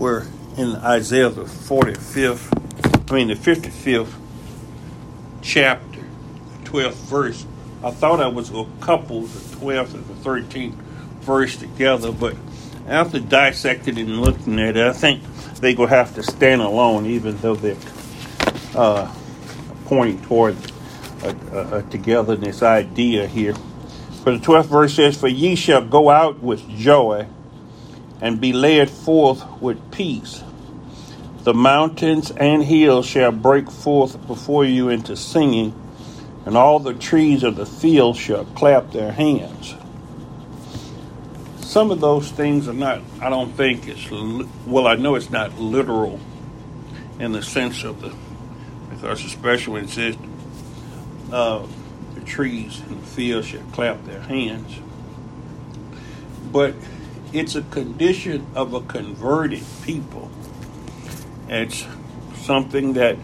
we're in Isaiah the 45th, I mean the 55th chapter, 12th verse. I thought I was going to couple the 12th and the 13th verse together, but after dissecting and looking at it, I think they will have to stand alone, even though they're uh, pointing toward a, a, a togetherness idea here. For the 12th verse says, For ye shall go out with joy and be led forth with peace. The mountains and hills shall break forth before you into singing, and all the trees of the field shall clap their hands. Some of those things are not, I don't think it's, well, I know it's not literal in the sense of the, because especially when it says, uh, the trees and the field shall clap their hands. But it's a condition of a converted people. It's something that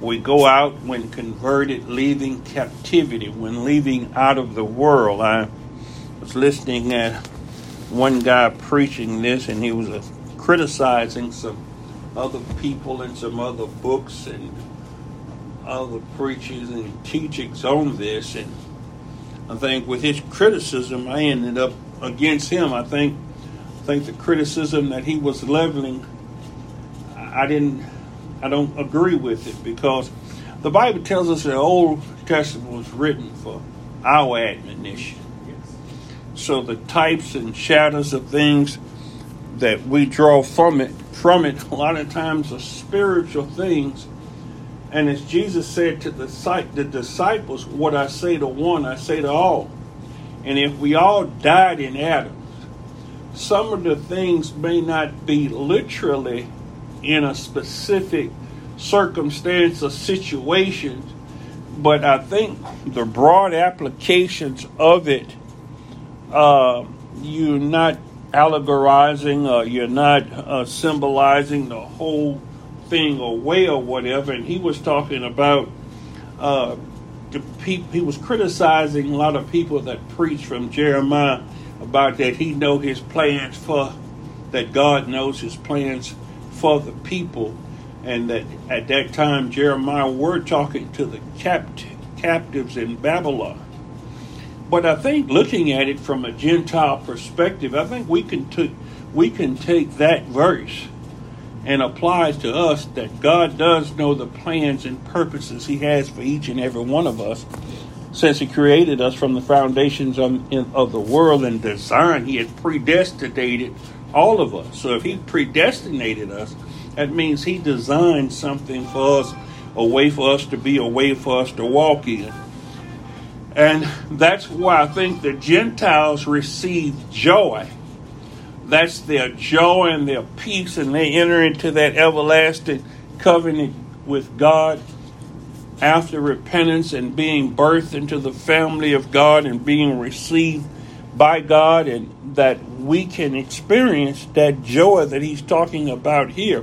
we go out when converted, leaving captivity, when leaving out of the world. I was listening at one guy preaching this, and he was uh, criticizing some other people and some other books and other preachers and teachings on this. And I think with his criticism, I ended up against him. I think think the criticism that he was leveling, I didn't, I don't agree with it because the Bible tells us the Old Testament was written for our admonition. So the types and shadows of things that we draw from it, from it, a lot of times are spiritual things. And as Jesus said to the, the disciples, what I say to one, I say to all. And if we all died in Adam, some of the things may not be literally in a specific circumstance or situation, but I think the broad applications of it, uh, you're not allegorizing or you're not uh, symbolizing the whole thing away or whatever. And he was talking about uh, the he was criticizing a lot of people that preach from Jeremiah about that. He know his plans for that God knows his plans for the people. And that at that time Jeremiah were talking to the capt- captives in Babylon. But I think looking at it from a Gentile perspective, I think we can t- we can take that verse and apply it to us that God does know the plans and purposes He has for each and every one of us since he created us from the foundations of, in, of the world and design, he had predestinated all of us. So if he predestinated us, that means he designed something for us, a way for us to be, a way for us to walk in. And that's why I think the Gentiles receive joy. That's their joy and their peace, and they enter into that everlasting covenant with God after repentance and being birthed into the family of God and being received by God, and that we can experience that joy that he's talking about here.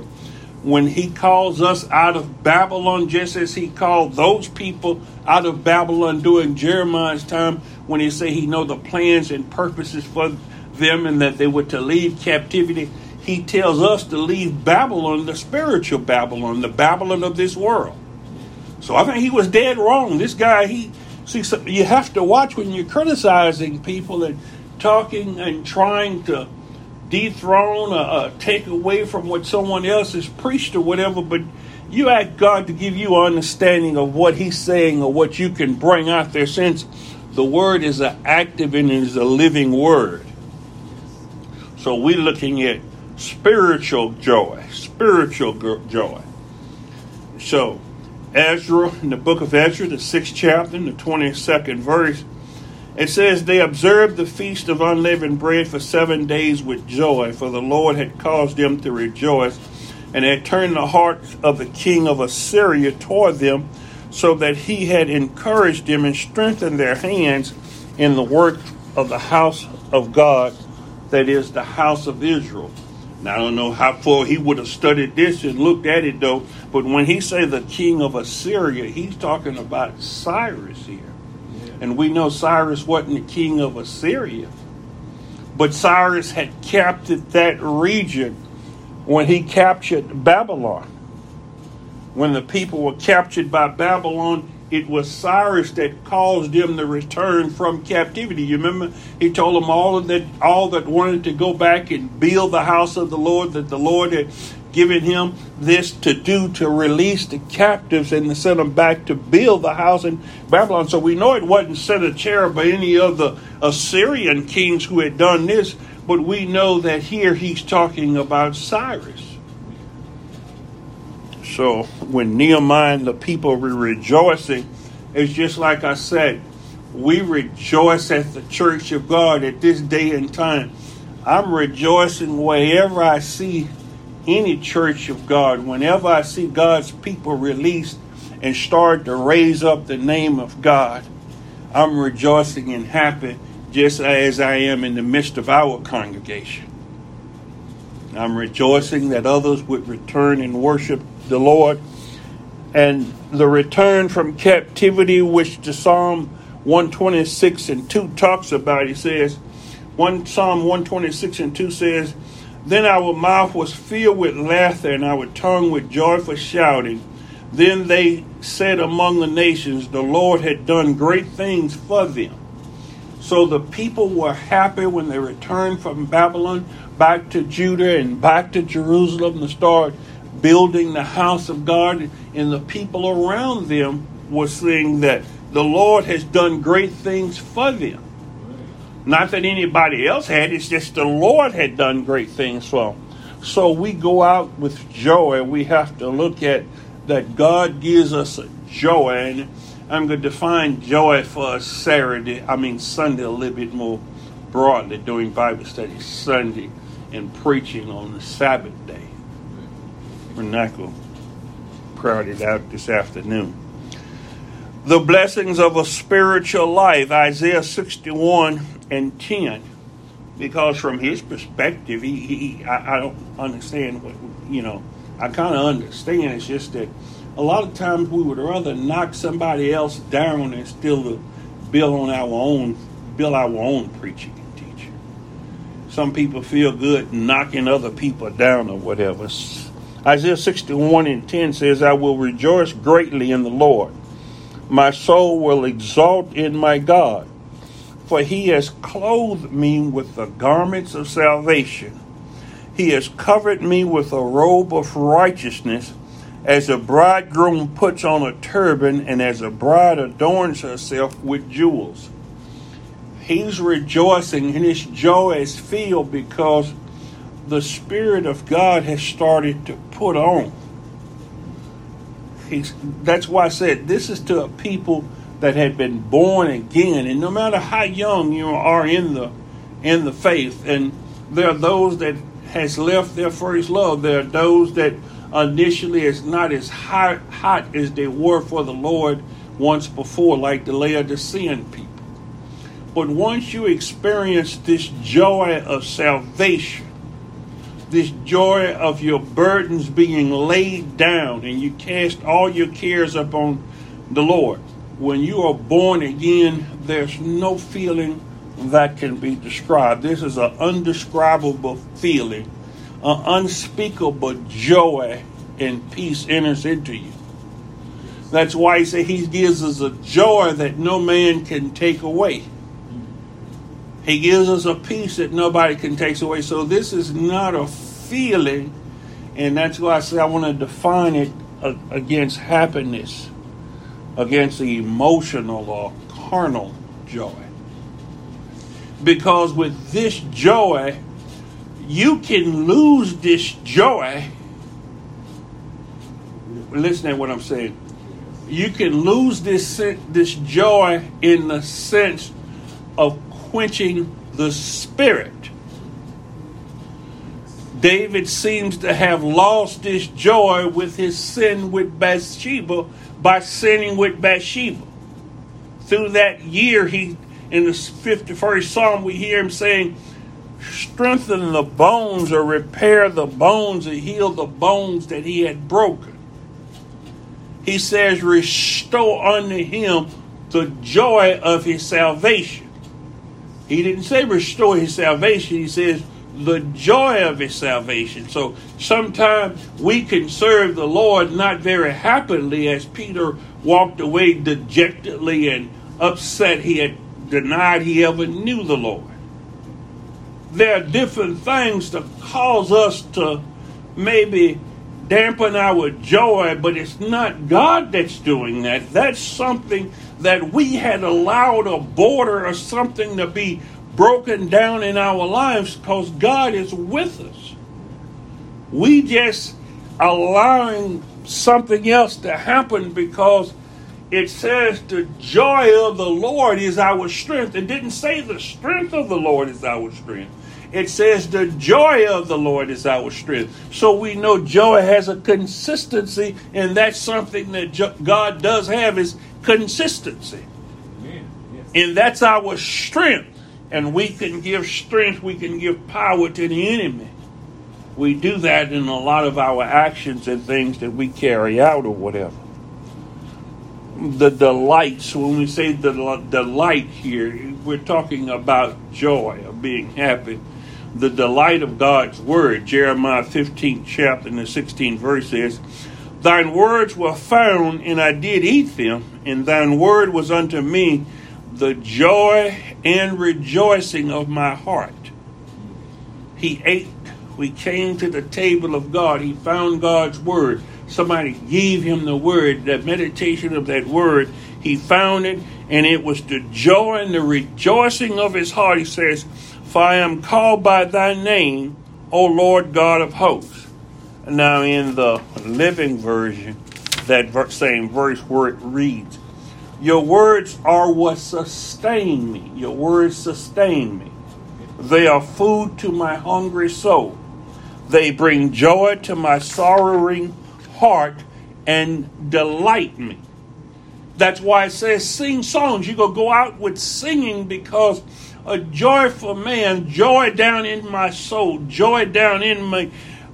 When he calls us out of Babylon, just as he called those people out of Babylon during Jeremiah's time, when he said he know the plans and purposes for them and that they were to leave captivity, he tells us to leave Babylon, the spiritual Babylon, the Babylon of this world so I think he was dead wrong. This guy, he see, so you have to watch when you're criticizing people and talking and trying to dethrone or uh, take away from what someone else has preached or whatever. But you ask God to give you understanding of what He's saying or what you can bring out there, since the Word is an active and is a living Word. So we're looking at spiritual joy, spiritual joy. So Ezra, in the book of Ezra, the sixth chapter, the 22nd verse, it says, They observed the feast of unleavened bread for seven days with joy, for the Lord had caused them to rejoice, and had turned the heart of the king of Assyria toward them, so that he had encouraged them and strengthened their hands in the work of the house of God, that is, the house of Israel. Now, I don't know how far he would have studied this and looked at it though, but when he say the king of Assyria, he's talking about Cyrus here. Yeah. And we know Cyrus wasn't the king of Assyria. But Cyrus had captured that region when he captured Babylon. When the people were captured by Babylon, it was Cyrus that caused them to return from captivity. You remember he told them all that all that wanted to go back and build the house of the Lord that the Lord had given him this to do to release the captives and to send them back to build the house in Babylon. So we know it wasn't Sennacherib or any of the Assyrian kings who had done this, but we know that here he's talking about Cyrus. So when Nehemiah and the people were rejoicing, it's just like I said, we rejoice at the church of God at this day and time. I'm rejoicing wherever I see any church of God, whenever I see God's people released and start to raise up the name of God, I'm rejoicing and happy just as I am in the midst of our congregation. I'm rejoicing that others would return and worship the Lord. And the return from captivity, which the Psalm 126 and 2 talks about, he says, one Psalm 126 and 2 says, Then our mouth was filled with laughter and our tongue with joyful shouting. Then they said among the nations, The Lord had done great things for them. So the people were happy when they returned from Babylon back to Judah and back to Jerusalem to start building the house of God, and the people around them were seeing that the Lord has done great things for them. Not that anybody else had, it's just the Lord had done great things for them. So we go out with joy. We have to look at that God gives us joy. And I'm going to define joy for us Saturday, I mean Sunday, a little bit more broadly during Bible study Sunday and preaching on the Sabbath day. We're not going to crowd it out this afternoon. The blessings of a spiritual life, Isaiah 61 and 10. Because from his perspective, he, he I, I don't understand what, you know, I kind of understand. It's just that a lot of times we would rather knock somebody else down and still build on our own, build our own preaching and teaching. Some people feel good knocking other people down or whatever. Isaiah 61 and 10 says, I will rejoice greatly in the Lord. My soul will exalt in my God, for he has clothed me with the garments of salvation. He has covered me with a robe of righteousness, as a bridegroom puts on a turban, and as a bride adorns herself with jewels. He's rejoicing, and his joy is filled because the Spirit of God has started to put on. He's, that's why I said this is to a people that had been born again, and no matter how young you are in the in the faith, and there are those that has left their first love. There are those that initially is not as hot, hot as they were for the Lord once before, like the Laodicean people. But once you experience this joy of salvation, this joy of your burdens being laid down and you cast all your cares upon the Lord. When you are born again, there's no feeling that can be described. This is an undescribable feeling, an unspeakable joy and peace enters into you. That's why he said he gives us a joy that no man can take away. He gives us a peace that nobody can take away. So this is not a feeling, and that's why I say I want to define it against happiness, against the emotional or carnal joy. Because with this joy, you can lose this joy. Listen to what I'm saying. You can lose this this joy in the sense of quenching the spirit. David seems to have lost his joy with his sin with Bathsheba by sinning with Bathsheba. Through that year, he in the 51st Psalm, we hear him saying, Strengthen the bones or repair the bones and heal the bones that he had broken. He says, Restore unto him the joy of his salvation. He didn't say restore his salvation. He says the joy of his salvation. So sometimes we can serve the Lord not very happily, as Peter walked away dejectedly and upset he had denied he ever knew the Lord. There are different things to cause us to maybe dampen our joy, but it's not God that's doing that. That's something that we had allowed a border or something to be broken down in our lives because God is with us. We just allowing something else to happen because it says the joy of the Lord is our strength. It didn't say the strength of the Lord is our strength. It says the joy of the Lord is our strength. So we know joy has a consistency, and that's something that God does have is consistency. Yes. And that's our strength and we can give strength, we can give power to the enemy. We do that in a lot of our actions and things that we carry out or whatever. The delights, when we say the delight here, we're talking about joy of being happy. The delight of God's word, Jeremiah 15th chapter and the 16th verse says, Thine words were found, and I did eat them, and thine word was unto me the joy and rejoicing of my heart. He ate. We came to the table of God. He found God's word. Somebody gave him the word, the meditation of that word. He found it, and it was the joy and the rejoicing of his heart. He says, For I am called by thy name, O Lord God of hosts. Now, in the living version, that same verse where it reads, your words are what sustain me. Your words sustain me. They are food to my hungry soul. They bring joy to my sorrowing heart and delight me. That's why it says sing songs. You go go out with singing because a joyful man, joy down in my soul, joy down in my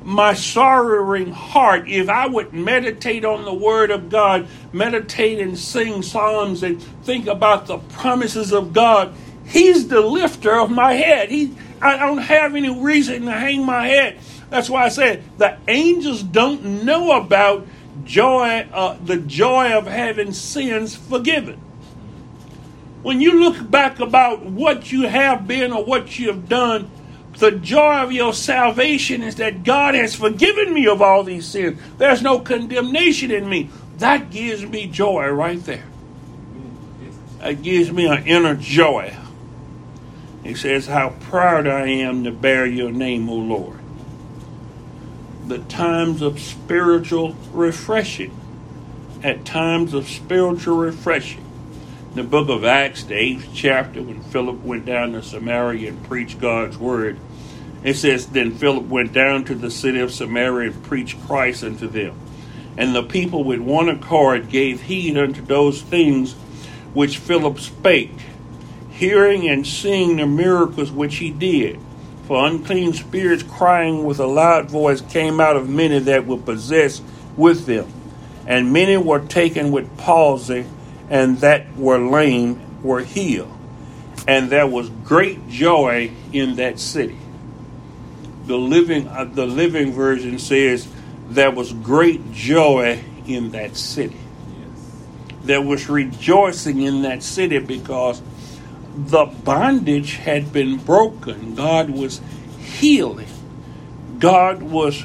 my sorrowing heart, if I would meditate on the Word of God, meditate and sing psalms and think about the promises of God, He's the lifter of my head. He, I don't have any reason to hang my head. That's why I said the angels don't know about joy, uh, the joy of having sins forgiven. When you look back about what you have been or what you have done, the joy of your salvation is that God has forgiven me of all these sins. There's no condemnation in me. That gives me joy right there. That gives me an inner joy. He says, How proud I am to bear your name, O Lord. The times of spiritual refreshing. At times of spiritual refreshing. In the book of Acts, the eighth chapter, when Philip went down to Samaria and preached God's word, it says, Then Philip went down to the city of Samaria and preached Christ unto them. And the people with one accord gave heed unto those things which Philip spake, hearing and seeing the miracles which he did. For unclean spirits crying with a loud voice came out of many that were possessed with them. And many were taken with palsy, and that were lame were healed. And there was great joy in that city the living uh, the living version says there was great joy in that city. Yes. There was rejoicing in that city because the bondage had been broken. God was healing. God was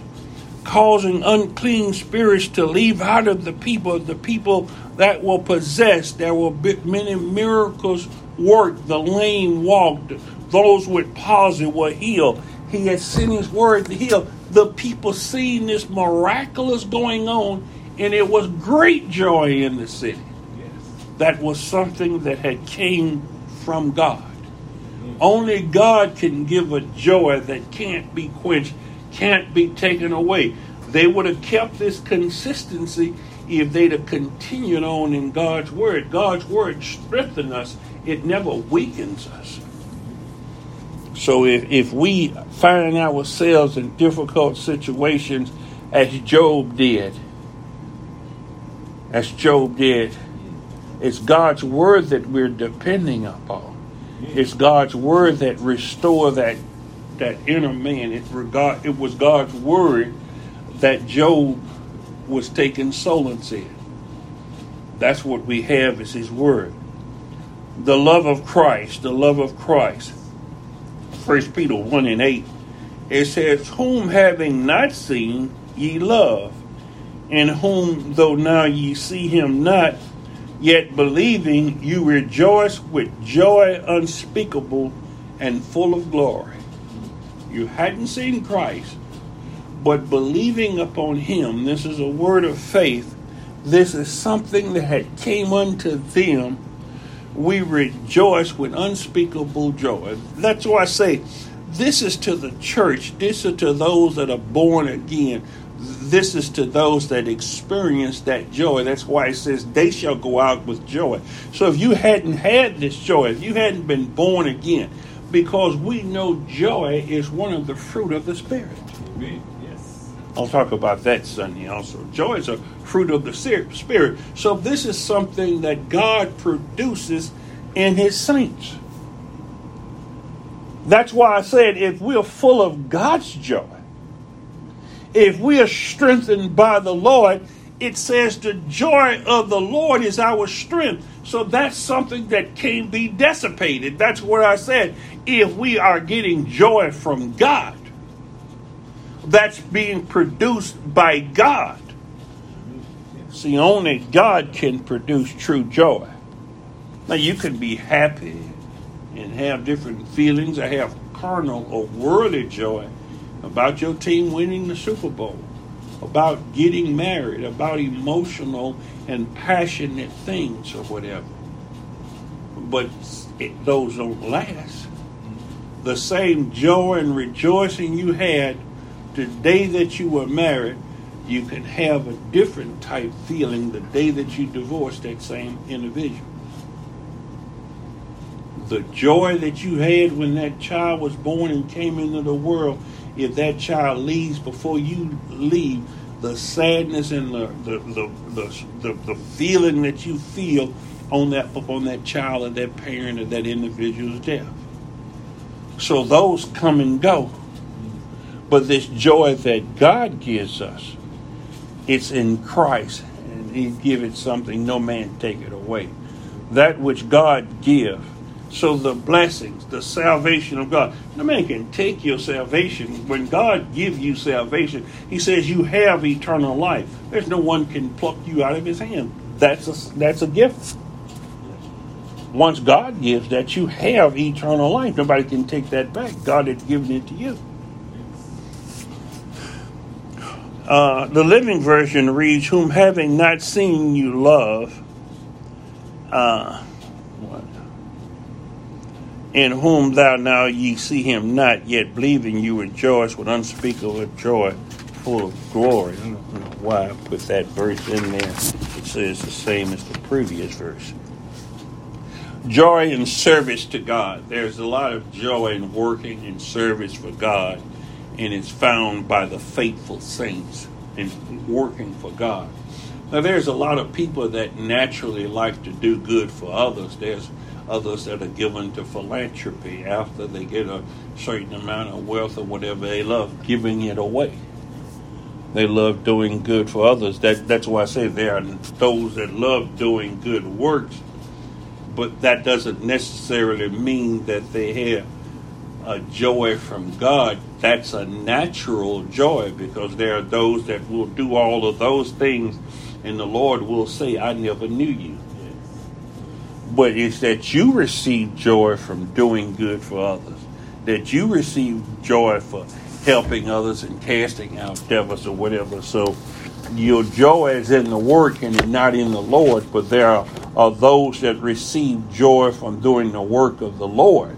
causing unclean spirits to leave out of the people, the people that were possessed. There were many miracles worked. The lame walked. Those with palsy were healed he had sent his word to heal. The people seeing this miraculous going on, and it was great joy in the city. That was something that had came from God. Only God can give a joy that can't be quenched, can't be taken away. They would have kept this consistency if they'd have continued on in God's word. God's word strengthens us, it never weakens us. So if, if we find ourselves in difficult situations as Job did, as Job did, it's God's word that we're depending upon. It's God's word that restore that that inner man. It regard it was God's word that Job was taking solace in. That's what we have is his word. The love of Christ, the love of Christ. First Peter 1 and 8. It says, Whom having not seen ye love, and whom though now ye see him not, yet believing you rejoice with joy unspeakable and full of glory. You hadn't seen Christ, but believing upon him, this is a word of faith. This is something that had came unto them. We rejoice with unspeakable joy. That's why I say this is to the church. This is to those that are born again this is to those that experience that joy. That's why it says they shall go out with joy. So if you hadn't had this joy, if you hadn't been born again, because we know joy is one of the fruit of the Spirit. Yes. I'll talk about that Sunday also. Joy is a fruit of the Spirit. So this is something that God produces in His saints. That's why I said if we're full of God's joy, if we are strengthened by the Lord, it says the joy of the Lord is our strength. So that's something that can't be dissipated. That's what I said. If we are getting joy from God, that's being produced by God. See, only God can produce true joy. Now, you can be happy and have different feelings. I have carnal or worldly joy about your team winning the Super Bowl, about getting married, about emotional and passionate things or whatever. But it, those don't last. The same joy and rejoicing you had the day that you were married, you can have a different type feeling the day that you divorce that same individual. The joy that you had when that child was born and came into the world if that child leaves before you leave, the sadness and the the, the, the, the, the feeling that you feel on that upon that child or that parent or that individual's death. So those come and go. But this joy that God gives us, it's in Christ. And He give it something no man take it away. That which God give so the blessings, the salvation of God. No man can take your salvation. When God give you salvation, He says you have eternal life. There's no one can pluck you out of His hand. That's a, that's a gift. Once God gives that, you have eternal life. Nobody can take that back. God has given it to you. Uh, the Living Version reads, "Whom having not seen you love." Uh, in whom thou now ye see him not, yet believing you rejoice with unspeakable joy, full of glory. I don't know why I put that verse in there. It says the same as the previous verse. Joy in service to God. There's a lot of joy in working in service for God, and it's found by the faithful saints and working for God. Now, there's a lot of people that naturally like to do good for others. There's others that are given to philanthropy after they get a certain amount of wealth or whatever. They love giving it away. They love doing good for others. That that's why I say there are those that love doing good works, but that doesn't necessarily mean that they have a joy from God. That's a natural joy because there are those that will do all of those things, and the Lord will say, "I never knew you." but it's that you receive joy from doing good for others, that you receive joy for helping others and casting out devils or whatever. So your joy is in the work and not in the Lord, but there are, are those that receive joy from doing the work of the Lord.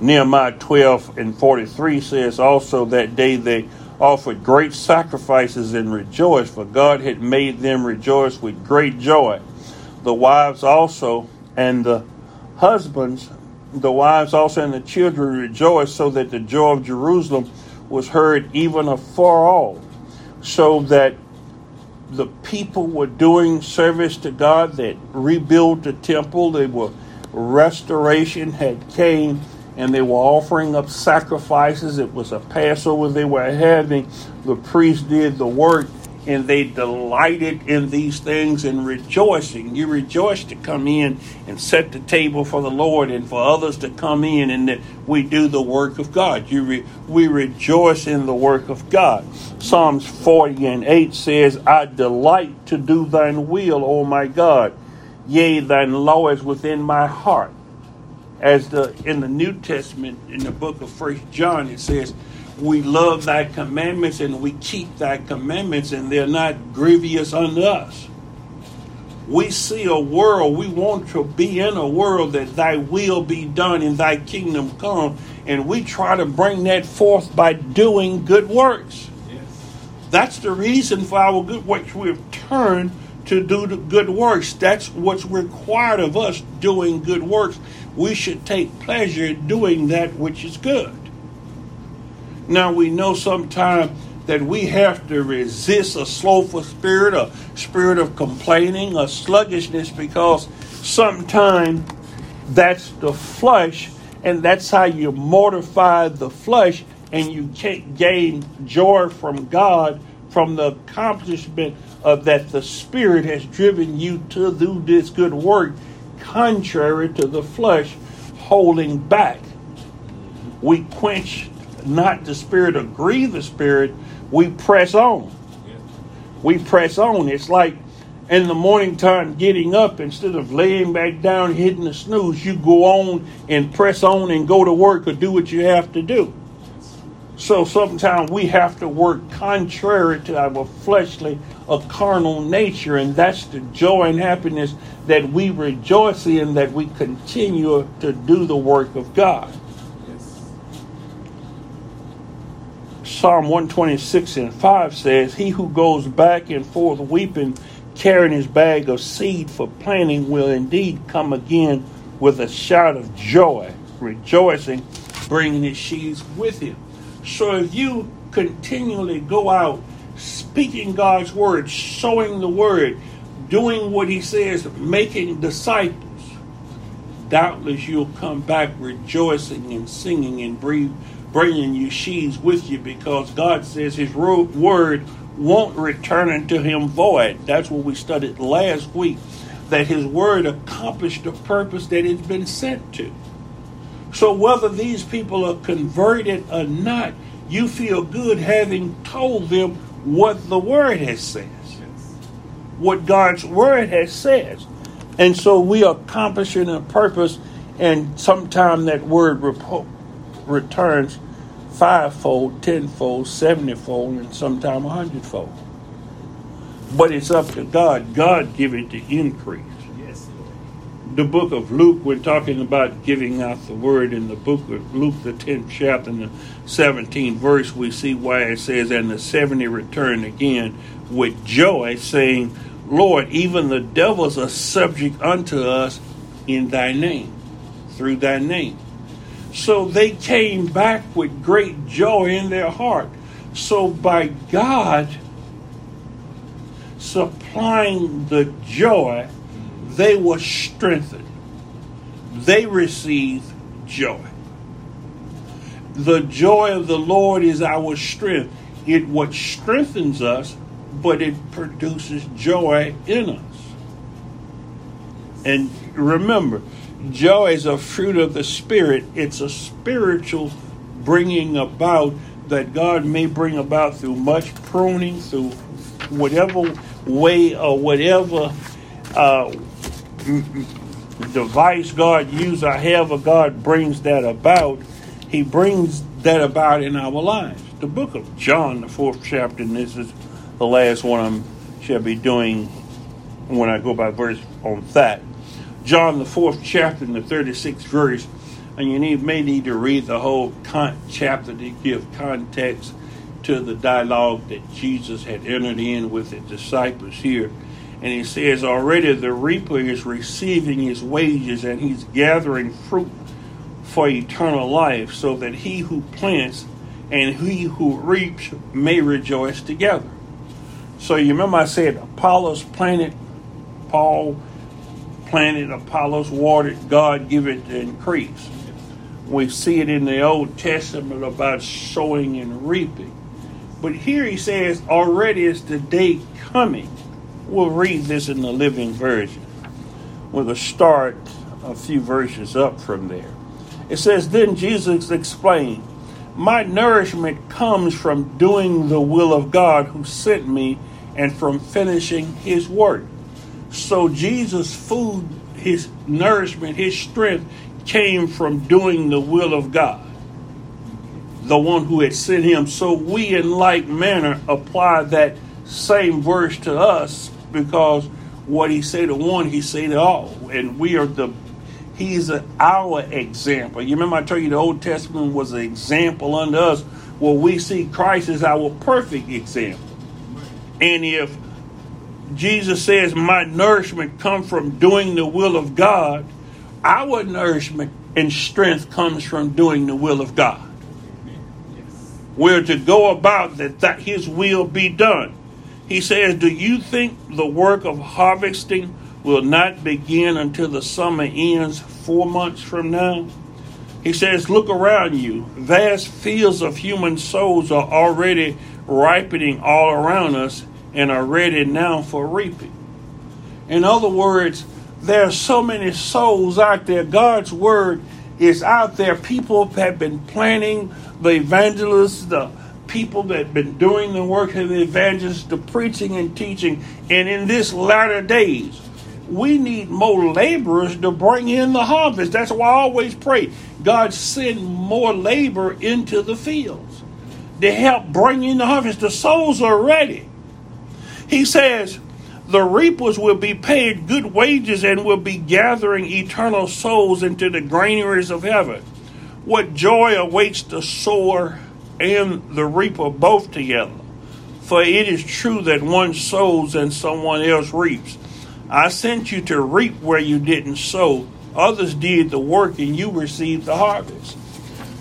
Nehemiah 12 and 43 says also that day they offered great sacrifices and rejoiced, for God had made them rejoice with great joy the wives also and the husbands, the wives also and the children rejoiced, so that the joy of Jerusalem was heard even afar off, so that the people were doing service to God that rebuilt the temple. They were restoration had came, and they were offering up sacrifices. It was a Passover they were having. The priest did the work, and they delighted in these things and rejoicing. You rejoice to come in and set the table for the Lord, and for others to come in, and that we do the work of God. You re, we rejoice in the work of God. Psalms 40 and 8 says, I delight to do thine will, O my God. Yea, thine law is within my heart as the in the New Testament in the book of First John it says, "We love thy commandments and we keep thy commandments, and they're not grievous unto us." We see a world, we want to be in a world that thy will be done and thy kingdom come, and we try to bring that forth by doing good works. Yes. That's the reason for our good works. We've turned to do the good works. That's what's required of us doing good works. We should take pleasure in doing that which is good. Now we know sometimes that we have to resist a slothful spirit, a spirit of complaining, a sluggishness, because sometimes that's the flesh, and that's how you mortify the flesh, and you can't gain joy from God from the accomplishment of that the Spirit has driven you to do this good work, contrary to the flesh holding back. We quench not the Spirit or grieve the Spirit, we press on. We press on. It's like in the morning time getting up instead of laying back down hitting the snooze you go on and press on and go to work or do what you have to do so sometimes we have to work contrary to our fleshly or carnal nature, and that's the joy and happiness that we rejoice in that we continue to do the work of God. Psalm 126 and 5 says, He who goes back and forth weeping, carrying his bag of seed for planting, will indeed come again with a shout of joy, rejoicing, bringing his sheaves with him. So if you continually go out speaking God's word, showing the word, doing what he says, making disciples, doubtless you'll come back rejoicing and singing and bringing your sheaves with you because God says his word won't return unto him void. That's what we studied last week, that his word accomplished the purpose that it's been sent to. So whether these people are converted or not, you feel good having told them what the word has said, what God's word has said. And so we are accomplishing a purpose, and sometime that word repo- returns fivefold, tenfold, seventyfold, and sometime a hundredfold. But it's up to God. God give it the increase the book of Luke, we're talking about giving out the word in the book of Luke, the 10th chapter, and the 17th verse, we see why it says, And the 70 returned again with joy, saying, Lord, even the devils are subject unto us in thy name, through thy name. So they came back with great joy in their heart. So by God supplying the joy, they were strengthened. They received joy. The joy of the Lord is our strength. It what strengthens us, but it produces joy in us. And remember, joy is a fruit of the Spirit. It's a spiritual bringing about that God may bring about through much pruning, through whatever way or whatever uh, device God uses, or however God brings that about, He brings that about in our lives. The book of John, the fourth chapter, and this is the last one I shall be doing when I go by verse on that. John, the fourth chapter, and the 36th verse, and you need, may need to read the whole con- chapter to give context to the dialogue that Jesus had entered in with the disciples here and he says, already the reaper is receiving his wages and he's gathering fruit for eternal life, so that he who plants and he who reaps may rejoice together. So you remember I said Apollos planted, Paul planted, Apollos watered, God give it the increase. We see it in the Old Testament about sowing and reaping. But here he says, already is the day coming. We'll read this in the Living Version. We'll start a few verses up from there. It says, Then Jesus explained, My nourishment comes from doing the will of God who sent me and from finishing his work. So Jesus' food, his nourishment, his strength came from doing the will of God, the one who had sent him. So we, in like manner, apply that same verse to us because what he said to one, he said to all. And we are the He's our example. You remember I told you the Old Testament was an example unto us. Well, we see Christ as our perfect example. And if Jesus says, My nourishment comes from doing the will of God, our nourishment and strength comes from doing the will of God. We're to go about that, that His will be done. He says, Do you think the work of harvesting will not begin until the summer ends four months from now. He says, Look around you. Vast fields of human souls are already ripening all around us and are ready now for reaping. In other words, there are so many souls out there. God's word is out there. People have been planning, the evangelists, the people that have been doing the work of the evangelists, the preaching and teaching. And in this latter days, we need more laborers to bring in the harvest. That's why I always pray God send more labor into the fields to help bring in the harvest. The souls are ready. He says, the reapers will be paid good wages and will be gathering eternal souls into the granaries of heaven. What joy awaits the sower and the reaper both together. For it is true that one sows and someone else reaps. I sent you to reap where you didn't sow. Others did the work and you received the harvest.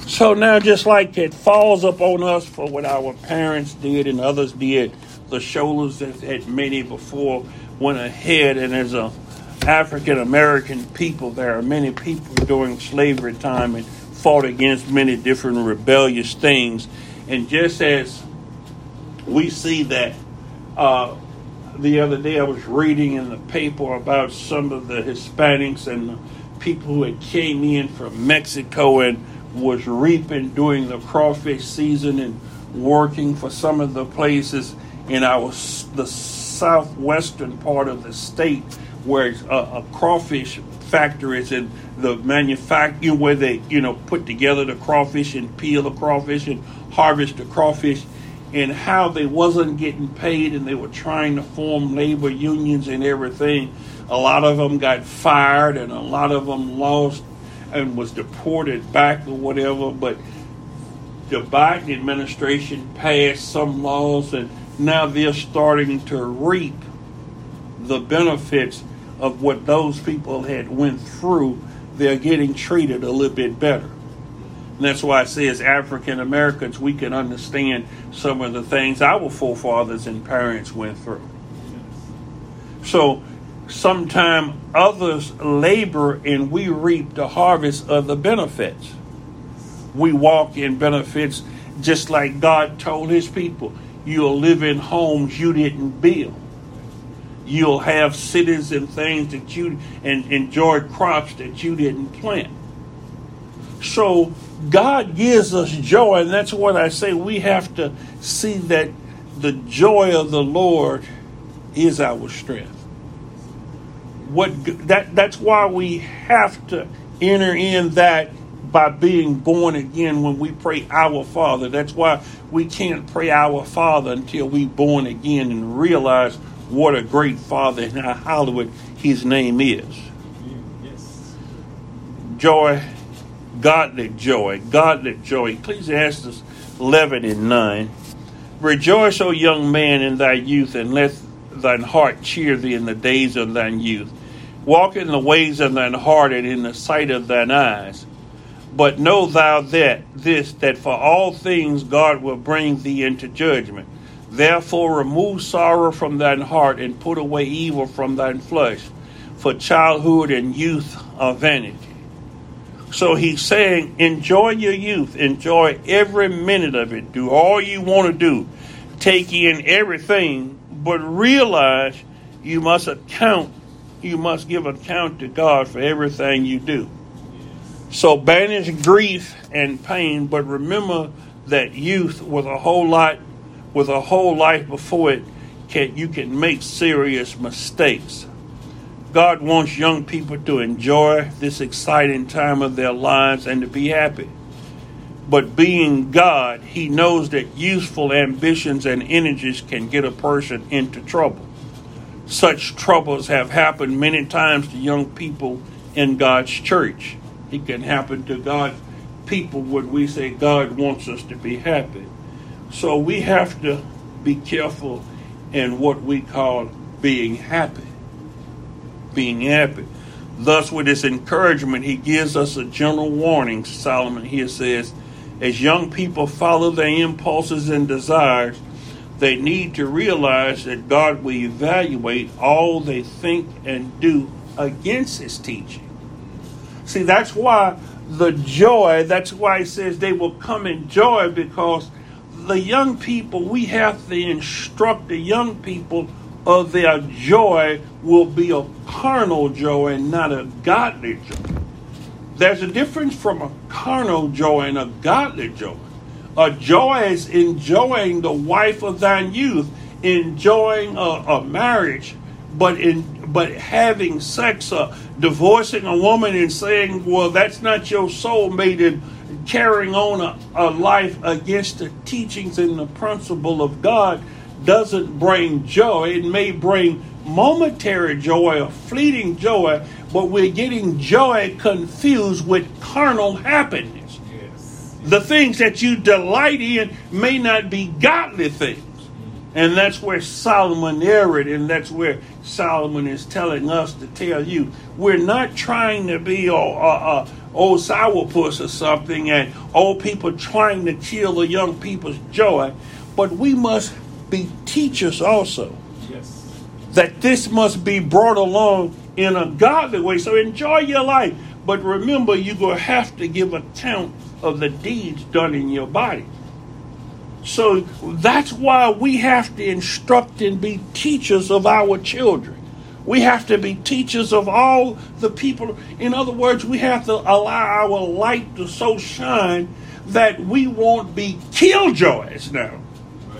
So now, just like it falls upon us for what our parents did and others did, the shoulders that had many before went ahead, and as a African American people, there are many people during slavery time and fought against many different rebellious things. And just as we see that uh, the other day I was reading in the paper about some of the Hispanics and the people who had came in from Mexico and was reaping during the crawfish season and working for some of the places in our the southwestern part of the state where a, a crawfish factory is in the manufacturing where they you know put together the crawfish and peel the crawfish and harvest the crawfish and how they wasn't getting paid and they were trying to form labor unions and everything. A lot of them got fired and a lot of them lost and was deported back or whatever. But the Biden administration passed some laws and now they're starting to reap the benefits of what those people had went through. They're getting treated a little bit better. And that's why I say, as African Americans, we can understand some of the things our forefathers and parents went through. So, sometime others labor and we reap the harvest of the benefits. We walk in benefits just like God told his people. You'll live in homes you didn't build. You'll have cities and things that you and enjoy crops that you didn't plant. So God gives us joy, and that's what I say. We have to see that the joy of the Lord is our strength. What that that's why we have to enter in that by being born again when we pray our Father. That's why we can't pray our Father until we born again and realize what a great Father and how hallowed His name is. Joy godly joy, godly joy. Ecclesiastes 11 and 9. Rejoice, O young man, in thy youth, and let thine heart cheer thee in the days of thine youth. Walk in the ways of thine heart and in the sight of thine eyes. But know thou that this that for all things God will bring thee into judgment. Therefore remove sorrow from thine heart and put away evil from thine flesh. For childhood and youth are vanity So he's saying, enjoy your youth, enjoy every minute of it, do all you want to do, take in everything, but realize you must account, you must give account to God for everything you do. So banish grief and pain, but remember that youth was a whole lot, with a whole life before it, can you can make serious mistakes. God wants young people to enjoy this exciting time of their lives and to be happy. But being God, He knows that useful ambitions and energies can get a person into trouble. Such troubles have happened many times to young people in God's church. It can happen to God's people when we say God wants us to be happy. So we have to be careful in what we call being happy being happy. Thus, with this encouragement, he gives us a general warning. Solomon here says, as young people follow their impulses and desires, they need to realize that God will evaluate all they think and do against his teaching. See, that's why the joy, that's why he says they will come in joy because the young people, we have to instruct the young people of their joy will be a carnal joy and not a godly joy. There's a difference from a carnal joy and a godly joy. A joy is enjoying the wife of thine youth, enjoying a, a marriage, but in but having sex, uh, divorcing a woman and saying, "Well, that's not your soulmate," and carrying on a, a life against the teachings and the principle of God doesn't bring joy. It may bring momentary joy or fleeting joy, but we're getting joy confused with carnal happiness. Yes. The things that you delight in may not be godly things. And that's where Solomon erred, and that's where Solomon is telling us to tell you. We're not trying to be a, a, a old sourpuss or something, and old people trying to kill the young people's joy, but we must be teachers also. Yes. That this must be brought along in a godly way. So enjoy your life. But remember, you're going to have to give account of the deeds done in your body. So that's why we have to instruct and be teachers of our children. We have to be teachers of all the people. In other words, we have to allow our light to so shine that we won't be killjoys now.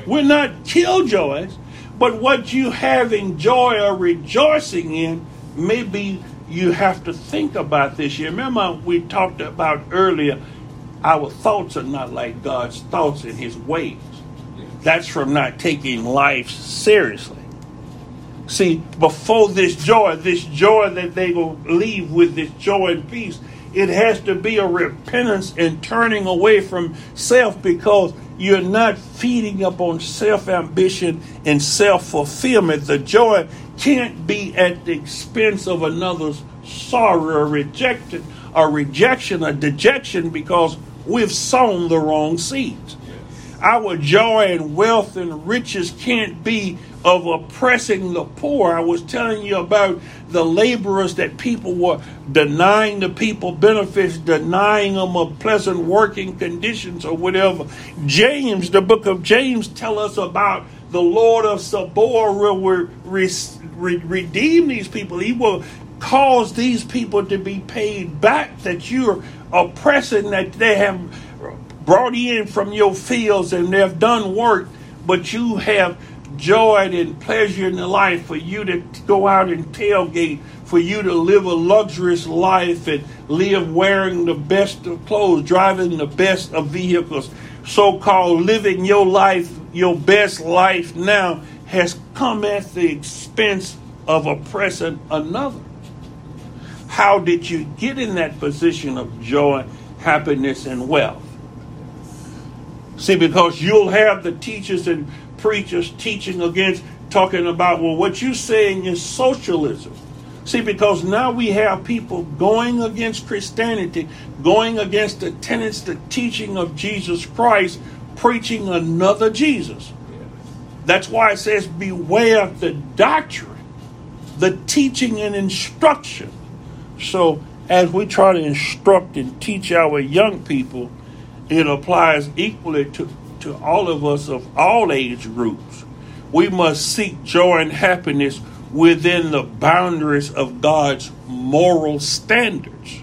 We're not killjoys, but what you have in joy or rejoicing in, maybe you have to think about this. You remember we talked about earlier, our thoughts are not like God's thoughts and his ways. That's from not taking life seriously. See, before this joy, this joy that they will leave with this joy and peace, it has to be a repentance and turning away from self because you're not feeding up on self ambition and self fulfillment. The joy can't be at the expense of another's sorrow or rejection, or rejection or dejection because we've sown the wrong seeds. Our joy and wealth and riches can't be of oppressing the poor. I was telling you about the laborers that people were denying the people benefits, denying them of pleasant working conditions or whatever. James, the book of James, tell us about the Lord of Sabaoth will re- re- redeem these people. He will cause these people to be paid back that you're oppressing, that they have brought in from your fields and they've done work, but you have joy and pleasure in the life, for you to go out and tailgate, for you to live a luxurious life and live wearing the best of clothes, driving the best of vehicles. So called living your life, your best life now, has come at the expense of oppressing another. How did you get in that position of joy, happiness, and wealth? See, because you'll have the teachers and preachers teaching against, talking about, well, what you're saying is socialism. See, because now we have people going against Christianity, going against the tenets, the teaching of Jesus Christ, preaching another Jesus. That's why it says, beware the doctrine, the teaching and instruction. So as we try to instruct and teach our young people, it applies equally to, to all of us of all age groups. We must seek joy and happiness within the boundaries of God's moral standards.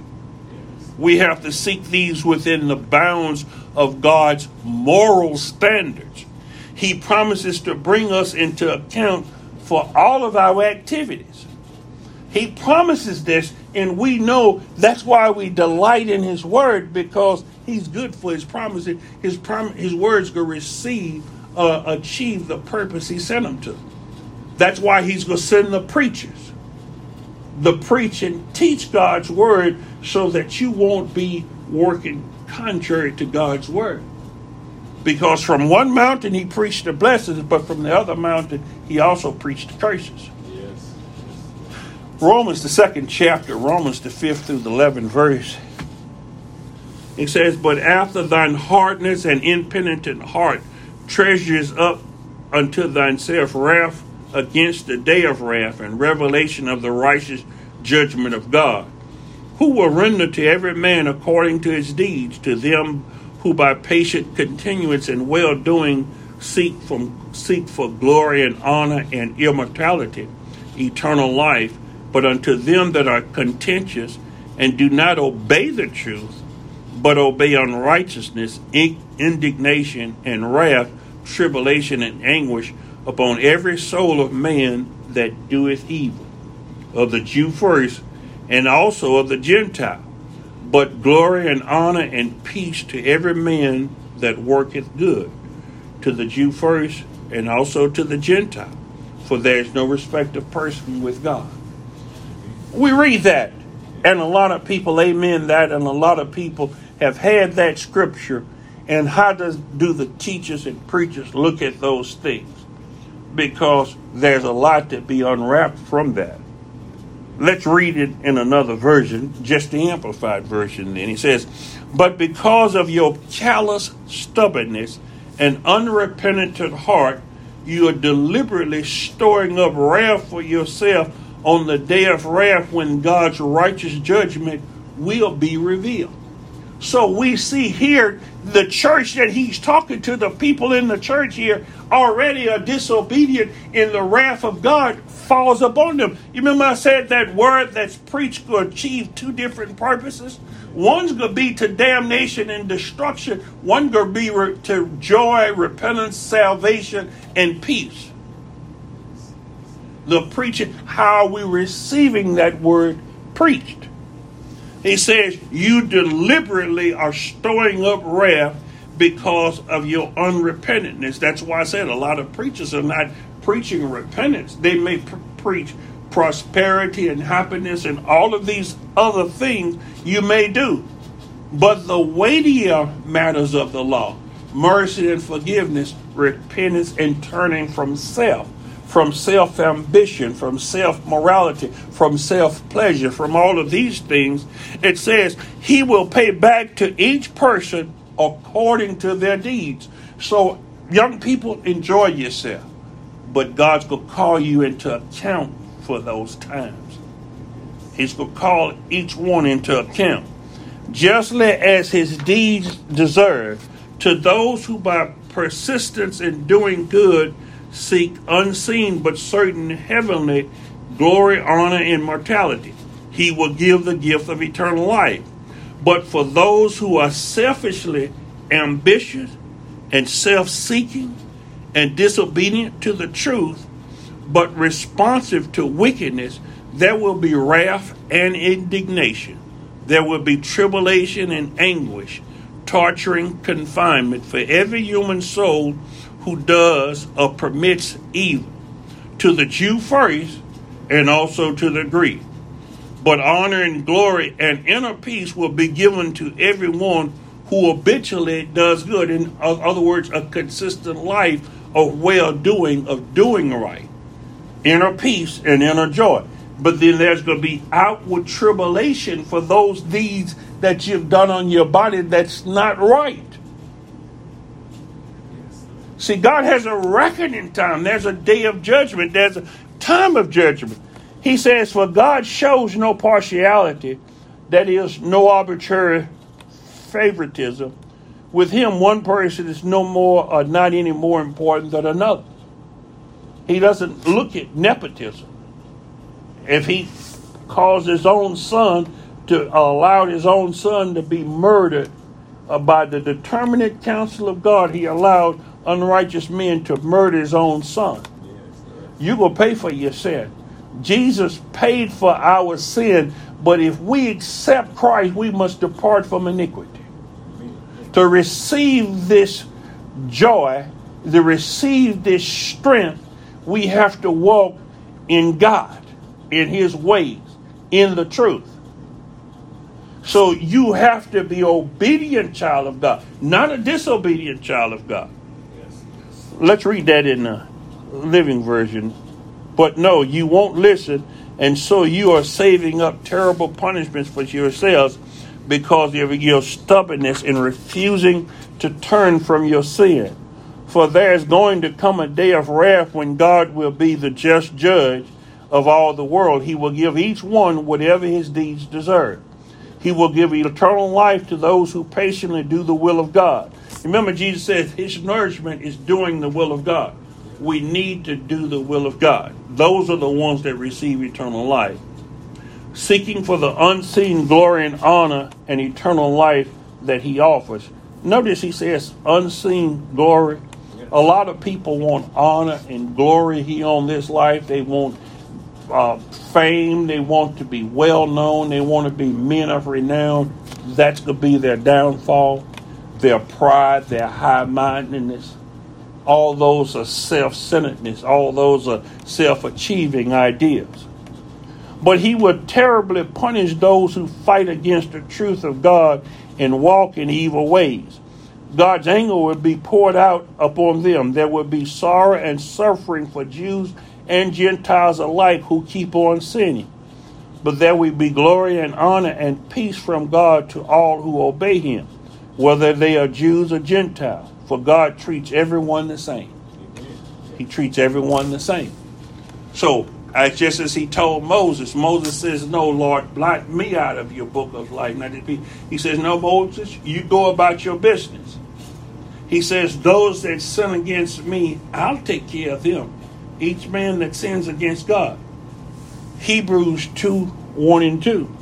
We have to seek these within the bounds of God's moral standards. He promises to bring us into account for all of our activities. He promises this, and we know that's why we delight in His Word because He's good for His promises. His prom- His words to receive, uh, achieve the purpose He sent them to. That's why He's going to send the preachers, the preach and teach God's Word, so that you won't be working contrary to God's Word. Because from one mountain He preached the blessings, but from the other mountain He also preached the curses. Romans, the second chapter, Romans, the fifth through the 11th verse. It says, But after thine hardness and impenitent heart treasures up unto thyself wrath against the day of wrath and revelation of the righteous judgment of God, who will render to every man according to his deeds, to them who by patient continuance and well doing seek from seek for glory and honor and immortality, eternal life but unto them that are contentious and do not obey the truth, but obey unrighteousness, indignation, and wrath, tribulation, and anguish upon every soul of man that doeth evil, of the Jew first, and also of the Gentile. But glory and honor and peace to every man that worketh good, to the Jew first, and also to the Gentile. For there is no respect of person with God we read that, and a lot of people amen that, and a lot of people have had that scripture. And how does do the teachers and preachers look at those things? Because there's a lot to be unwrapped from that. Let's read it in another version, just the amplified version. Then he says, "But because of your callous stubbornness and unrepentant heart, you are deliberately storing up wrath for yourself on the day of wrath when God's righteous judgment will be revealed. So we see here the church that he's talking to, the people in the church here already are disobedient, and the wrath of God falls upon them. You remember I said that word that's preached could achieve two different purposes? One's going to be to damnation and destruction, one going to be to joy, repentance, salvation, and peace the preaching, how are we receiving that word preached? He says, You deliberately are storing up wrath because of your unrepentantness. That's why I said a lot of preachers are not preaching repentance. They may pr- preach prosperity and happiness and all of these other things you may do. But the weightier matters of the law, mercy and forgiveness, repentance and turning from self, from self ambition, from self morality, from self pleasure, from all of these things, it says he will pay back to each person according to their deeds. So, young people, enjoy yourself, but God's going to call you into account for those times. He's going to call each one into account, justly as his deeds deserve, to those who by persistence in doing good seek unseen but certain heavenly glory, honor, and mortality. He will give the gift of eternal life. But for those who are selfishly ambitious and self seeking and disobedient to the truth, but responsive to wickedness, there will be wrath and indignation. There will be tribulation and anguish, torturing confinement for every human soul who does or permits evil, to the Jew first, and also to the Greek. But honor and glory and inner peace will be given to everyone who habitually does good. In other words, a consistent life of well doing, of doing right. Inner peace and inner joy. But then there's going to be outward tribulation for those deeds that you've done on your body that's not right. See, God has a reckoning time. There's a day of judgment. There's a time of judgment. He says, For God shows no partiality, That is, no arbitrary favoritism. With him, one person is no more or not any more important than another. He doesn't look at nepotism. If he caused his own son to allow his own son to be murdered uh, by the determinate counsel of God, he allowed unrighteous men to murder his own son. You will pay for your sin. Jesus paid for our sin, but if we accept Christ, we must depart from iniquity. To receive this joy, to receive this strength, we have to walk in God, in His ways, in the truth. So you have to be obedient child of God, not a disobedient child of God. Let's read that in the living version. But no, you won't listen, and so you are saving up terrible punishments for yourselves because of your stubbornness in refusing to turn from your sin. For there is going to come a day of wrath when God will be the just judge of all the world. He will give each one whatever his deeds deserve. He will give eternal life to those who patiently do the will of God. Remember, Jesus said his nourishment is doing the will of God. We need to do the will of God. Those are the ones that receive eternal life. Seeking for the unseen glory and honor and eternal life that he offers. Notice he says unseen glory a lot of people want honor and glory here on this life. They want uh, fame. They want to be well known. They want to be men of renown. That's going to be their downfall. Their pride, their high mindedness. All those are self centeredness. All those are self achieving ideas. But he would terribly punish those who fight against the truth of God and walk in evil ways. God's anger would be poured out upon them. There would be sorrow and suffering for Jews and Gentiles alike who keep on sinning. But there will be glory and honor and peace from God to all who obey Him, whether they are Jews or Gentiles. For God treats everyone the same. He treats everyone the same. So, as just as He told Moses, Moses says, No, Lord, blot me out of your book of life. He says, No, Moses, you go about your business. He says, Those that sin against me, I'll take care of them. Each man that sins against God. Hebrews 2 1 and 2.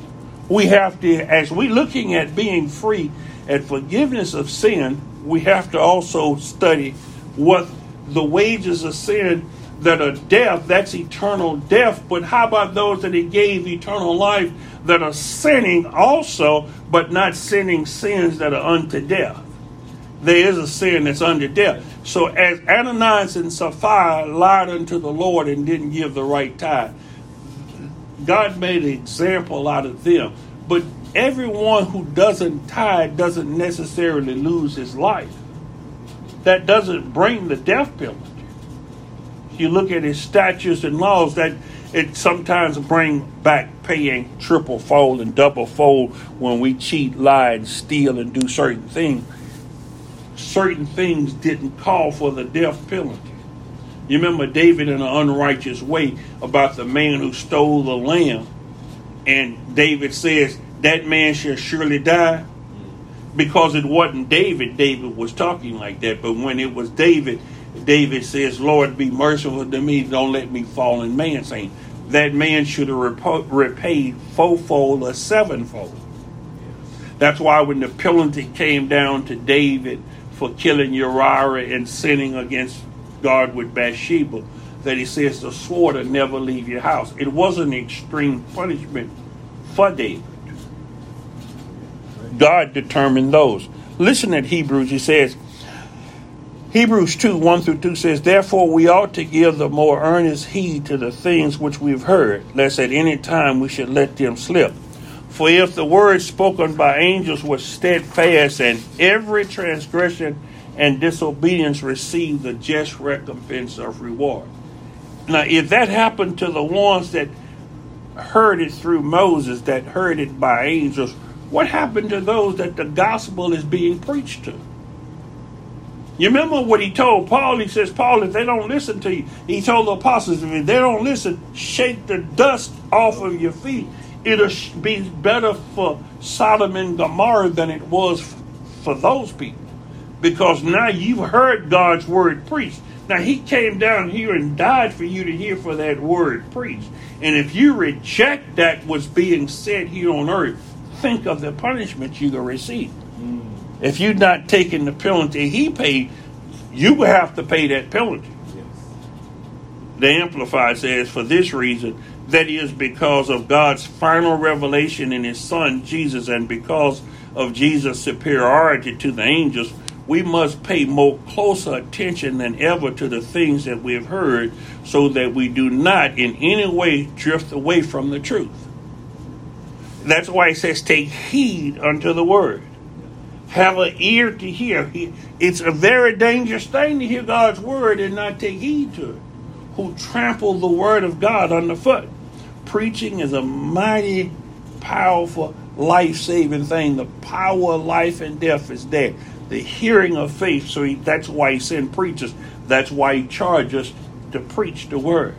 We have to, as we're looking at being free and forgiveness of sin, we have to also study what the wages of sin that are death, that's eternal death. But how about those that he gave eternal life that are sinning also, but not sinning sins that are unto death? there is a sin that's unto death. So as Ananias and Sapphira lied unto the Lord and didn't give the right tithe, God made an example out of them. But everyone who doesn't tithe doesn't necessarily lose his life. That doesn't bring the death penalty. You look at his statutes and laws that it sometimes bring back paying triple fold and double fold when we cheat, lie, and steal and do certain things certain things didn't call for the death penalty. You remember David in an unrighteous way about the man who stole the lamb, and David says, That man shall surely die. Because it wasn't David, David was talking like that. But when it was David, David says, Lord, be merciful to me. Don't let me fall in man's saying That man should have repaid fourfold or sevenfold. That's why when the penalty came down to David for killing Uriah and sinning against God with Bathsheba, that he says the sword will never leave your house. It was an extreme punishment for David. God determined those. Listen at Hebrews, he says, Hebrews 2 1 through 2 says, Therefore we ought to give the more earnest heed to the things which we've heard, lest at any time we should let them slip. For if the word spoken by angels was steadfast, and every transgression and disobedience received the just recompense of reward. Now, if that happened to the ones that heard it through Moses, that heard it by angels, what happened to those that the gospel is being preached to? You remember what he told Paul? He says, Paul, if they don't listen to you, he told the apostles, if they don't listen, shake the dust off of your feet it'll be better for Sodom and Gomorrah than it was for those people. Because now you've heard God's word preached. Now he came down here and died for you to hear for that word preached. And if you reject that what's being said here on earth, think of the punishment you're going to receive. Mm. If you're not taking the penalty he paid, you will have to pay that penalty. Yes. The Amplified says, for this reason, that is because of God's final revelation in His Son, Jesus, and because of Jesus' superiority to the angels, we must pay more closer attention than ever to the things that we have heard so that we do not in any way drift away from the truth. That's why it says, Take heed unto the word. Have an ear to hear. It's a very dangerous thing to hear God's word and not take heed to it. Who trample the word of God underfoot preaching is a mighty powerful life saving thing. The power of life and death is there. The hearing of faith. So he, that's why he sent preachers. That's why he charged us to preach the word.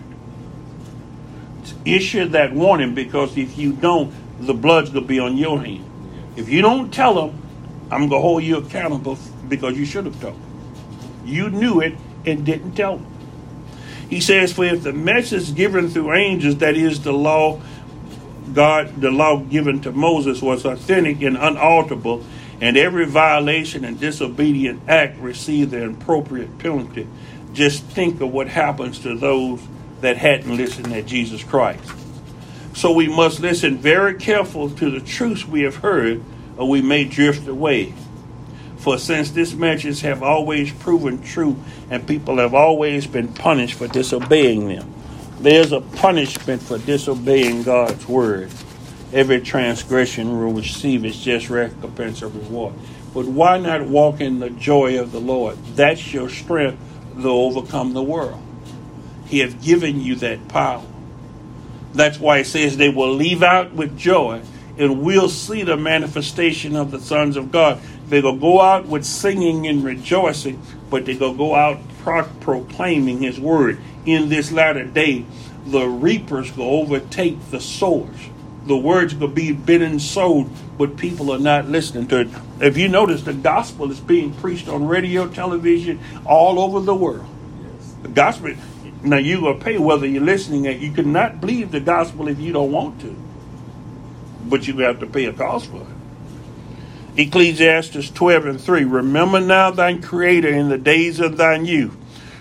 Issue that warning because if you don't, the blood's going to be on your hand. If you don't tell them, I'm going to hold you accountable because you should have told them. You knew it and didn't tell them. He says, For if the message given through angels, that is the law, God, the law given to Moses, was authentic and unalterable, and every violation and disobedient act received the appropriate penalty, just think of what happens to those that hadn't listened to Jesus Christ. So we must listen very careful to the truths we have heard, or we may drift away. For since this message have always proven true, and people have always been punished for disobeying them, there's a punishment for disobeying God's word. Every transgression will receive its just recompense or reward. But why not walk in the joy of the Lord? That's your strength to overcome the world. He has given you that power. That's why it says they will leave out with joy and we'll see the manifestation of the sons of God. They're going to go out with singing and rejoicing, but they're going to go out pro- proclaiming His word. In this latter day, the reapers will overtake the sowers. The word's going to be been and sowed, but people are not listening to it. If you notice, the gospel is being preached on radio, television, all over the world. The gospel. Now you're going to pay whether you're listening. Or You cannot believe the gospel if you don't want to, but you have to pay a cost for it. Ecclesiastes 12 and 3. Remember now thine Creator in the days of thine youth,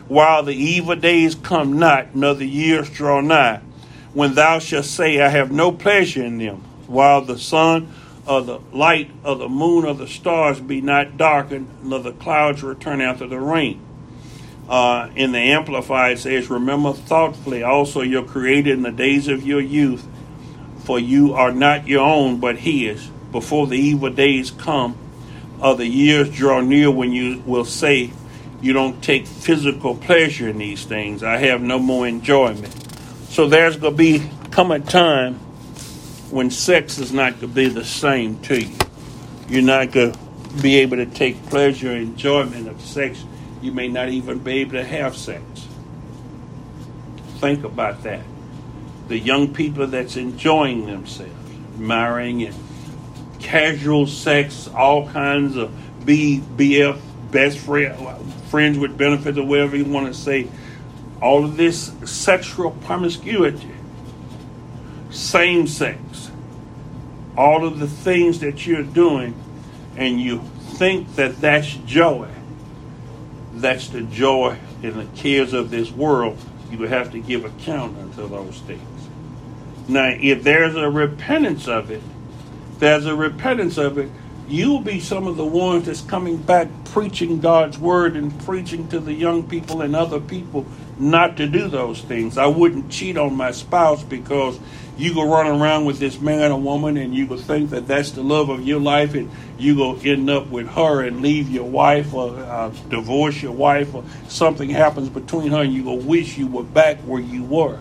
while the evil days come not, nor the years draw nigh, when thou shalt say, I have no pleasure in them, while the sun or the light of the moon or the stars be not darkened, nor the clouds return after the rain. Uh, in the Amplified says, Remember thoughtfully also your Creator in the days of your youth, for you are not your own, but His before the evil days come or the years draw near when you will say, You don't take physical pleasure in these things. I have no more enjoyment. So there's going to be come a time when sex is not going to be the same to you. You're not going to be able to take pleasure enjoyment of sex. You may not even be able to have sex. Think about that. The young people that's enjoying themselves, marrying and casual sex, all kinds of B, BF, best friend, friends with benefits, or whatever you want to say. All of this sexual promiscuity, same sex, all of the things that you're doing, and you think that that's joy. That's the joy in the cares of this world. You would have to give account unto those things. Now, if there's a repentance of it, there's a repentance of it, you'll be some of the ones that's coming back preaching God's word and preaching to the young people and other people not to do those things. I wouldn't cheat on my spouse because you go run around with this man or woman and you will think that that's the love of your life and you go end up with her and leave your wife or uh, divorce your wife or something happens between her and you go wish you were back where you were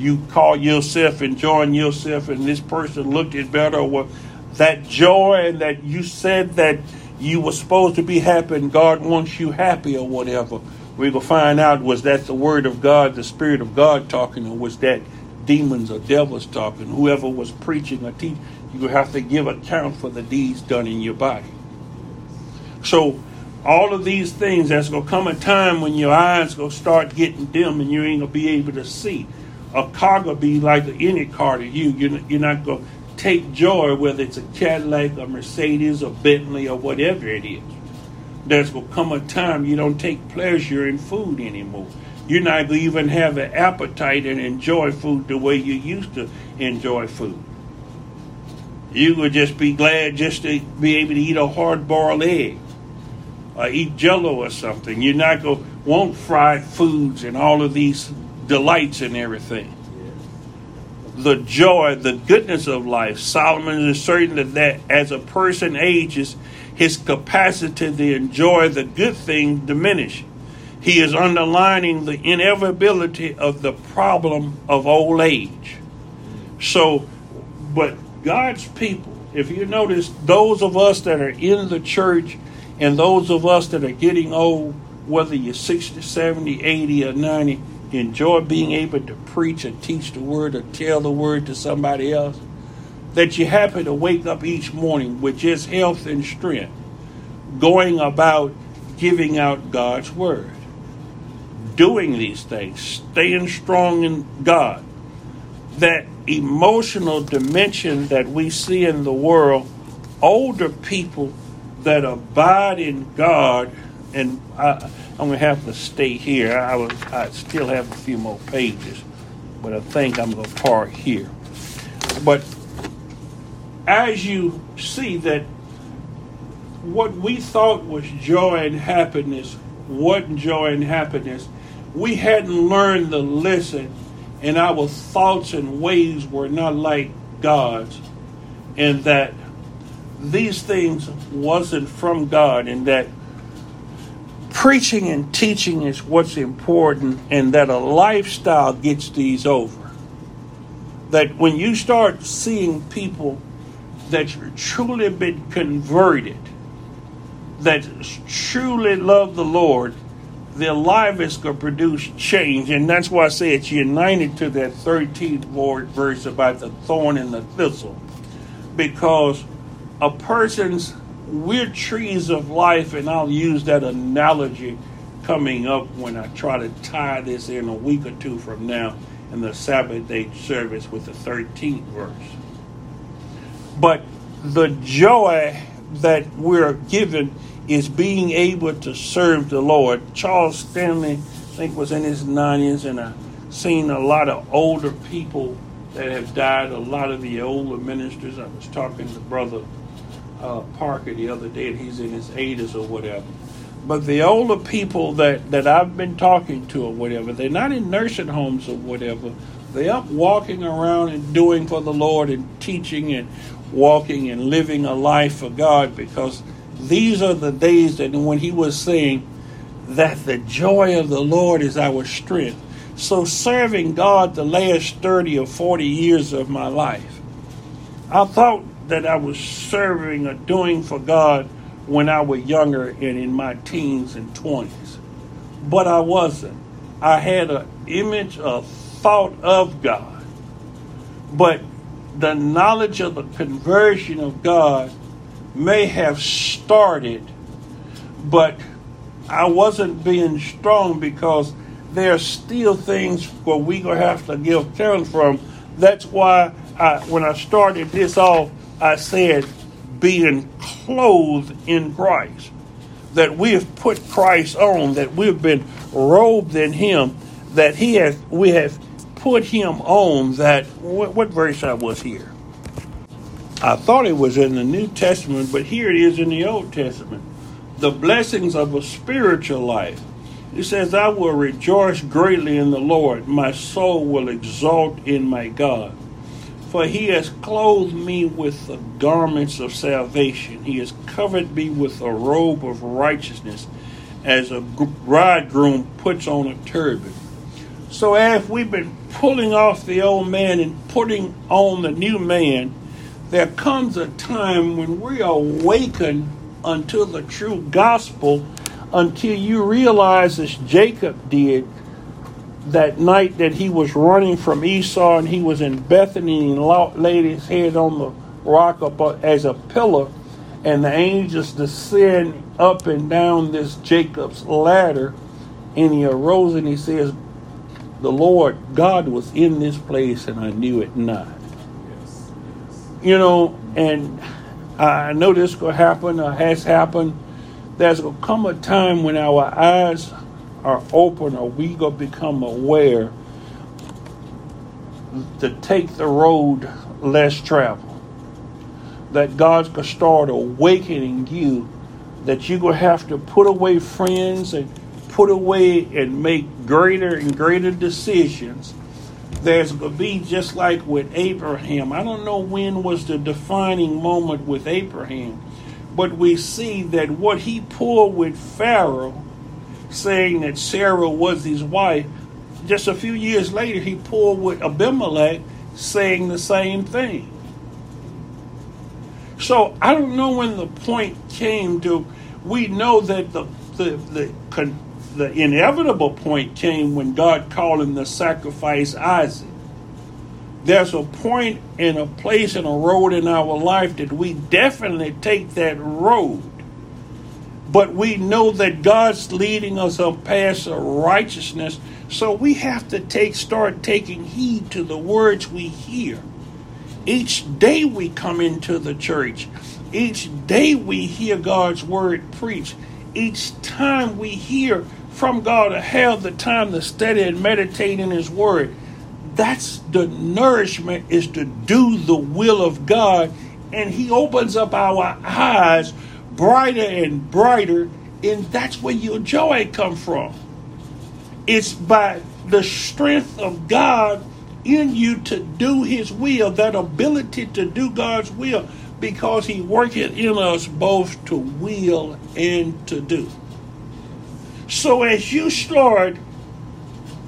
you call yourself enjoying yourself and this person looked at better or that joy and that you said that you were supposed to be happy and God wants you happy or whatever. We will find out was that the word of God, the spirit of God talking, or was that demons or devils talking. Whoever was preaching or teaching, you have to give account for the deeds done in your body. So all of these things, there's gonna come a time when your eyes gonna start getting dim and you ain't gonna be able to see. A car gonna be like any car to you. You're, you're not gonna take joy whether it's a Cadillac, a Mercedes, a Bentley, or whatever it is. There's gonna come a time you don't take pleasure in food anymore. You're not even have an appetite and enjoy food the way you used to enjoy food. You would just be glad just to be able to eat a hard boiled egg or eat jello or something. You're not going to want fried foods and all of these delights and everything. The joy, the goodness of life. Solomon is certain that, that as a person ages, his capacity to enjoy the good things diminish. He is underlining the inevitability of the problem of old age. So, but God's people, if you notice, those of us that are in the church and those of us that are getting old, whether you're 60, 70, 80, or 90, enjoy being able to preach and teach the word or tell the word to somebody else. That you're happy to wake up each morning with just health and strength, going about giving out God's word, doing these things, staying strong in God. That emotional dimension that we see in the world, older people that abide in God, and I, am going to have to stay here. I, was, I still have a few more pages, but I think I'm going to park here. But as you see that what we thought was joy and happiness wasn't joy and happiness, we hadn't learned the lesson, and our thoughts and ways were not like God's, and that these things wasn't from God and that preaching and teaching is what's important and that a lifestyle gets these over. That when you start seeing people that have truly been converted, that truly love the Lord, their life is produce change. And that's why I say it's united to that 13th verse about the thorn and the thistle. Because a person's we're trees of life, and I'll use that analogy coming up when I try to tie this in a week or two from now in the Sabbath day service with the 13th verse. But the joy that we're given is being able to serve the Lord. Charles Stanley, I think, was in his 90s, and I've seen a lot of older people that have died, a lot of the older ministers. I was talking to Brother uh, Parker the other day, and he's in his 80s or whatever. But the older people that, that I've been talking to or whatever, they're not in nursing homes or whatever. They're up walking around and doing for the Lord and teaching and walking and living a life for God because these are the days that when he was saying that the joy of the Lord is our strength. So serving God the last 30 or 40 years of my life, I thought that I was serving or doing for God when I was younger and in my teens and 20s. But I wasn't. I had an image, a thought of God. But the knowledge of the conversion of God may have started, but I wasn't being strong because there are still things where going to have to give account from. That's why I, when I started this off, I said, being clothed in Christ. That we have put Christ on, that we've been robed in Him, that He has, we have put Him on. That what, what verse I was here? I thought it was in the New Testament, but here it is in the Old Testament. The blessings of a spiritual life. It says, I will rejoice greatly in the Lord. My soul will exalt in my God. For he has clothed me with the garments of salvation. He has covered me with a robe of righteousness, as a bridegroom puts on a turban. So, as we've been pulling off the old man and putting on the new man, there comes a time when we awaken unto the true gospel until you realize, as Jacob did, that night that he was running from Esau and he was in Bethany and laid his head on the rock up uh, as a pillar, and the angels descend up and down this Jacob's ladder, and he arose and he says, "The Lord God was in this place, and I knew it not." You know, and I know this could happen or has happened. There's going to come a time when our eyes are open or we going to become aware to take the road less traveled. That God's going to start awakening you that you're going to have to put away friends and put away and make greater and greater decisions. There's going to be just like with Abraham. I don't know when was the defining moment with Abraham, but we see that what he pulled with Pharaoh saying that Sarah was his wife. Just a few years later, he pulled with Abimelech saying the same thing. So I don't know when the point came to. We know that the the the, the inevitable point came when God called him to sacrifice Isaac. There's a point and a place and a road in our life that we definitely take that road but we know that God's leading us on paths of righteousness. So we have to take start taking heed to the words we hear. Each day we come into the church. Each day we hear God's word preached. Each time we hear from God to have the time to study and meditate in His word. That's the nourishment is to do the will of God. And He opens up our eyes brighter and brighter, and that's where your joy come from. It's by the strength of God in you to do his will, that ability to do God's will, because he worketh in us both to will and to do. So as you start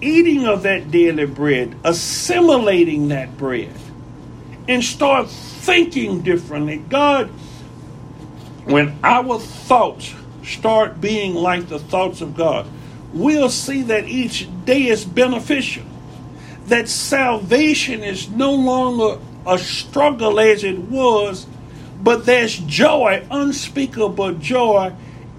eating of that daily bread, assimilating that bread, and start thinking differently, God when our thoughts start being like the thoughts of God, we'll see that each day is beneficial. That salvation is no longer a struggle as it was, but there's joy, unspeakable joy,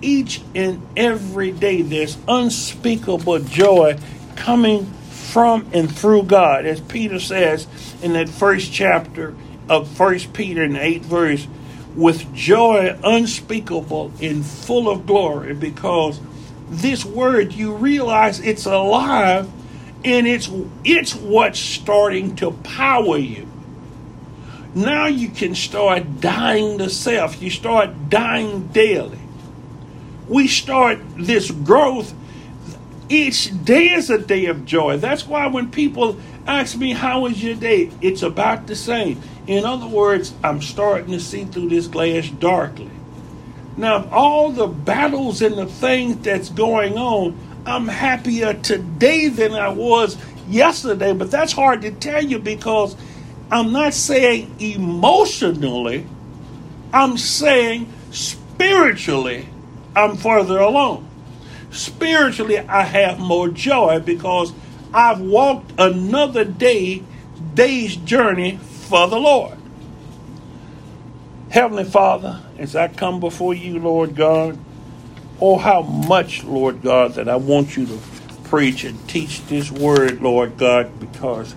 each and every day. There's unspeakable joy coming from and through God. As Peter says in that first chapter of First Peter in the eighth verse, with joy unspeakable and full of glory because this word you realize it's alive and it's it's what's starting to power you now you can start dying to self you start dying daily we start this growth each day is a day of joy. That's why when people ask me how was your day? It's about the same. In other words, I'm starting to see through this glass darkly. Now, all the battles and the things that's going on, I'm happier today than I was yesterday, but that's hard to tell you because I'm not saying emotionally, I'm saying spiritually, I'm further along. Spiritually, I have more joy because I've walked another day, day's journey for the Lord. Heavenly Father, as I come before you, Lord God, oh, how much, Lord God, that I want you to preach and teach this word, Lord God, because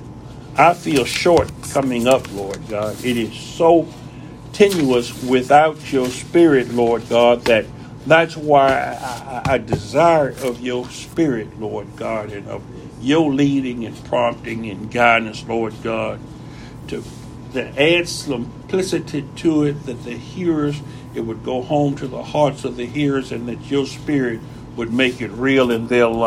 I feel short coming up, Lord God. It is so tenuous without your spirit, Lord God, that that's why I, I, desire of your spirit, Lord God, and of your leading and prompting and guidance, Lord God, to that adds simplicity to it that the hearers it would go home to the hearts of the hearers and that your spirit would make it real in their life